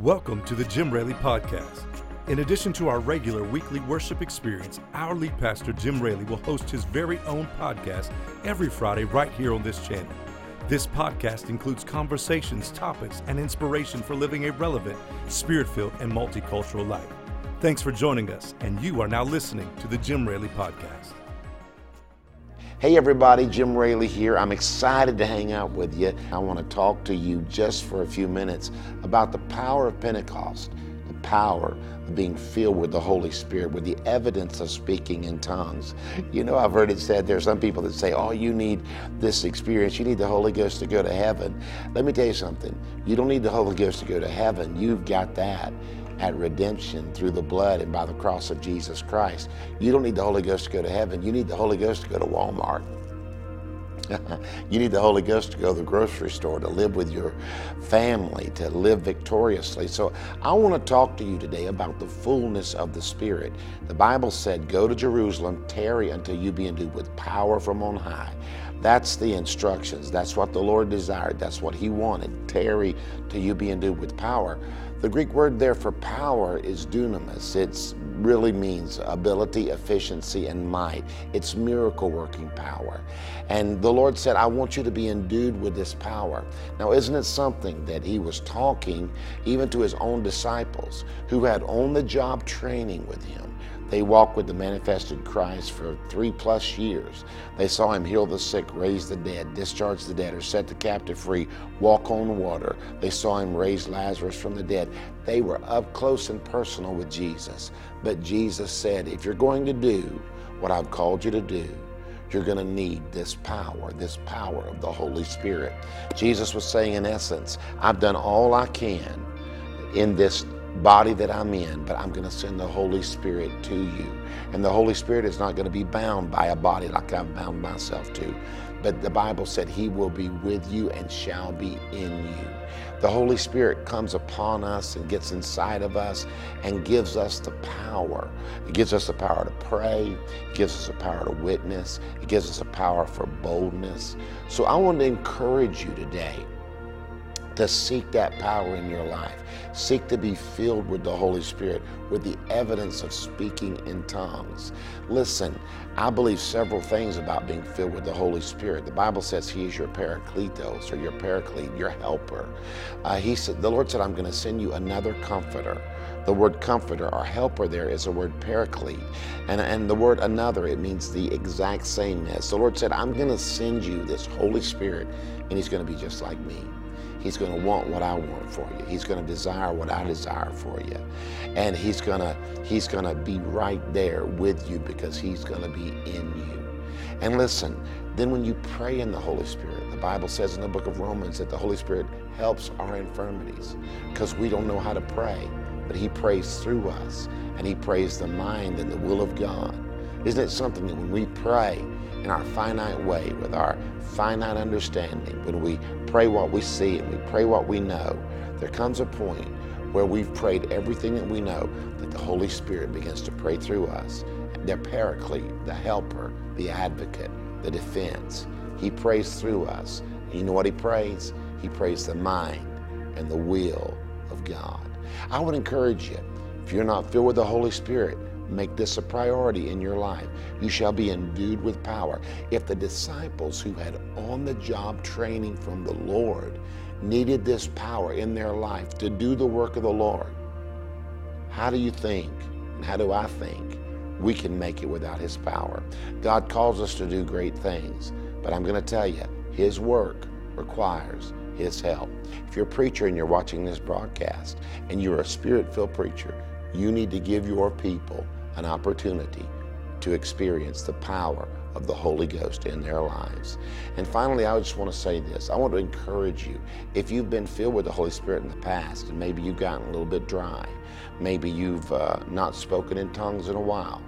Welcome to the Jim Raley Podcast. In addition to our regular weekly worship experience, our lead pastor, Jim Raley, will host his very own podcast every Friday right here on this channel. This podcast includes conversations, topics, and inspiration for living a relevant, spirit filled, and multicultural life. Thanks for joining us, and you are now listening to the Jim Raley Podcast. Hey everybody, Jim Raley here. I'm excited to hang out with you. I want to talk to you just for a few minutes about the power of Pentecost, the power of being filled with the Holy Spirit, with the evidence of speaking in tongues. You know, I've heard it said there are some people that say, oh, you need this experience, you need the Holy Ghost to go to heaven. Let me tell you something. You don't need the Holy Ghost to go to heaven. You've got that at redemption through the blood and by the cross of Jesus Christ. You don't need the Holy Ghost to go to heaven. You need the Holy Ghost to go to Walmart. you need the Holy Ghost to go to the grocery store, to live with your family, to live victoriously. So I want to talk to you today about the fullness of the Spirit. The Bible said, Go to Jerusalem, tarry until you be endued with power from on high. That's the instructions. That's what the Lord desired. That's what He wanted. Tarry till you be endued with power. The Greek word there for power is dunamis. It really means ability, efficiency, and might. It's miracle working power. And the Lord said, I want you to be endued with this power. Now, isn't it something that He was talking even to His own disciples who had on the job training with Him? They walked with the manifested Christ for three plus years. They saw him heal the sick, raise the dead, discharge the dead, or set the captive free, walk on water. They saw him raise Lazarus from the dead. They were up close and personal with Jesus. But Jesus said, if you're going to do what I've called you to do, you're going to need this power, this power of the Holy Spirit. Jesus was saying, in essence, I've done all I can in this body that I'm in, but I'm going to send the Holy Spirit to you. And the Holy Spirit is not going to be bound by a body like I've bound myself to. But the Bible said He will be with you and shall be in you. The Holy Spirit comes upon us and gets inside of us and gives us the power. It gives us the power to pray. It gives us the power to witness. It gives us the power for boldness. So I want to encourage you today to seek that power in your life. Seek to be filled with the Holy Spirit with the evidence of speaking in tongues. Listen, I believe several things about being filled with the Holy Spirit. The Bible says He is your parakletos or your paraclete, your helper. Uh, he said, the Lord said, I'm going to send you another comforter. The word comforter or helper there is a word paraclete. And, and the word another, it means the exact same as. The Lord said, I'm going to send you this Holy Spirit, and He's going to be just like me. He's going to want what I want for you. He's going to desire what I desire for you. And he's going to he's going to be right there with you because he's going to be in you. And listen, then when you pray in the Holy Spirit, the Bible says in the book of Romans that the Holy Spirit helps our infirmities because we don't know how to pray, but he prays through us and he prays the mind and the will of God. Isn't it something that when we pray, in our finite way, with our finite understanding, when we pray what we see and we pray what we know, there comes a point where we've prayed everything that we know that the Holy Spirit begins to pray through us. The paraclete, the helper, the advocate, the defense. He prays through us. You know what he prays? He prays the mind and the will of God. I would encourage you, if you're not filled with the Holy Spirit, Make this a priority in your life. You shall be endued with power. If the disciples who had on the job training from the Lord needed this power in their life to do the work of the Lord, how do you think, and how do I think, we can make it without His power? God calls us to do great things, but I'm going to tell you, His work requires His help. If you're a preacher and you're watching this broadcast and you're a spirit filled preacher, you need to give your people an opportunity to experience the power of the Holy Ghost in their lives. And finally, I just want to say this. I want to encourage you. If you've been filled with the Holy Spirit in the past and maybe you've gotten a little bit dry, maybe you've uh, not spoken in tongues in a while,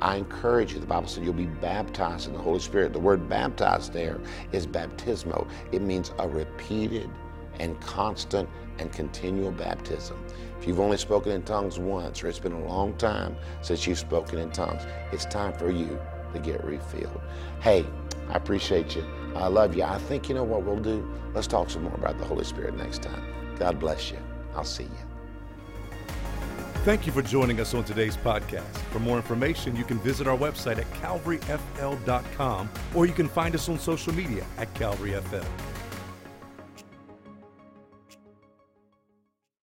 I encourage you. The Bible said you'll be baptized in the Holy Spirit. The word baptized there is baptismo. It means a repeated and constant and continual baptism. If you've only spoken in tongues once, or it's been a long time since you've spoken in tongues, it's time for you to get refilled. Hey, I appreciate you. I love you. I think you know what we'll do? Let's talk some more about the Holy Spirit next time. God bless you. I'll see you. Thank you for joining us on today's podcast. For more information, you can visit our website at calvaryfl.com or you can find us on social media at calvaryfl.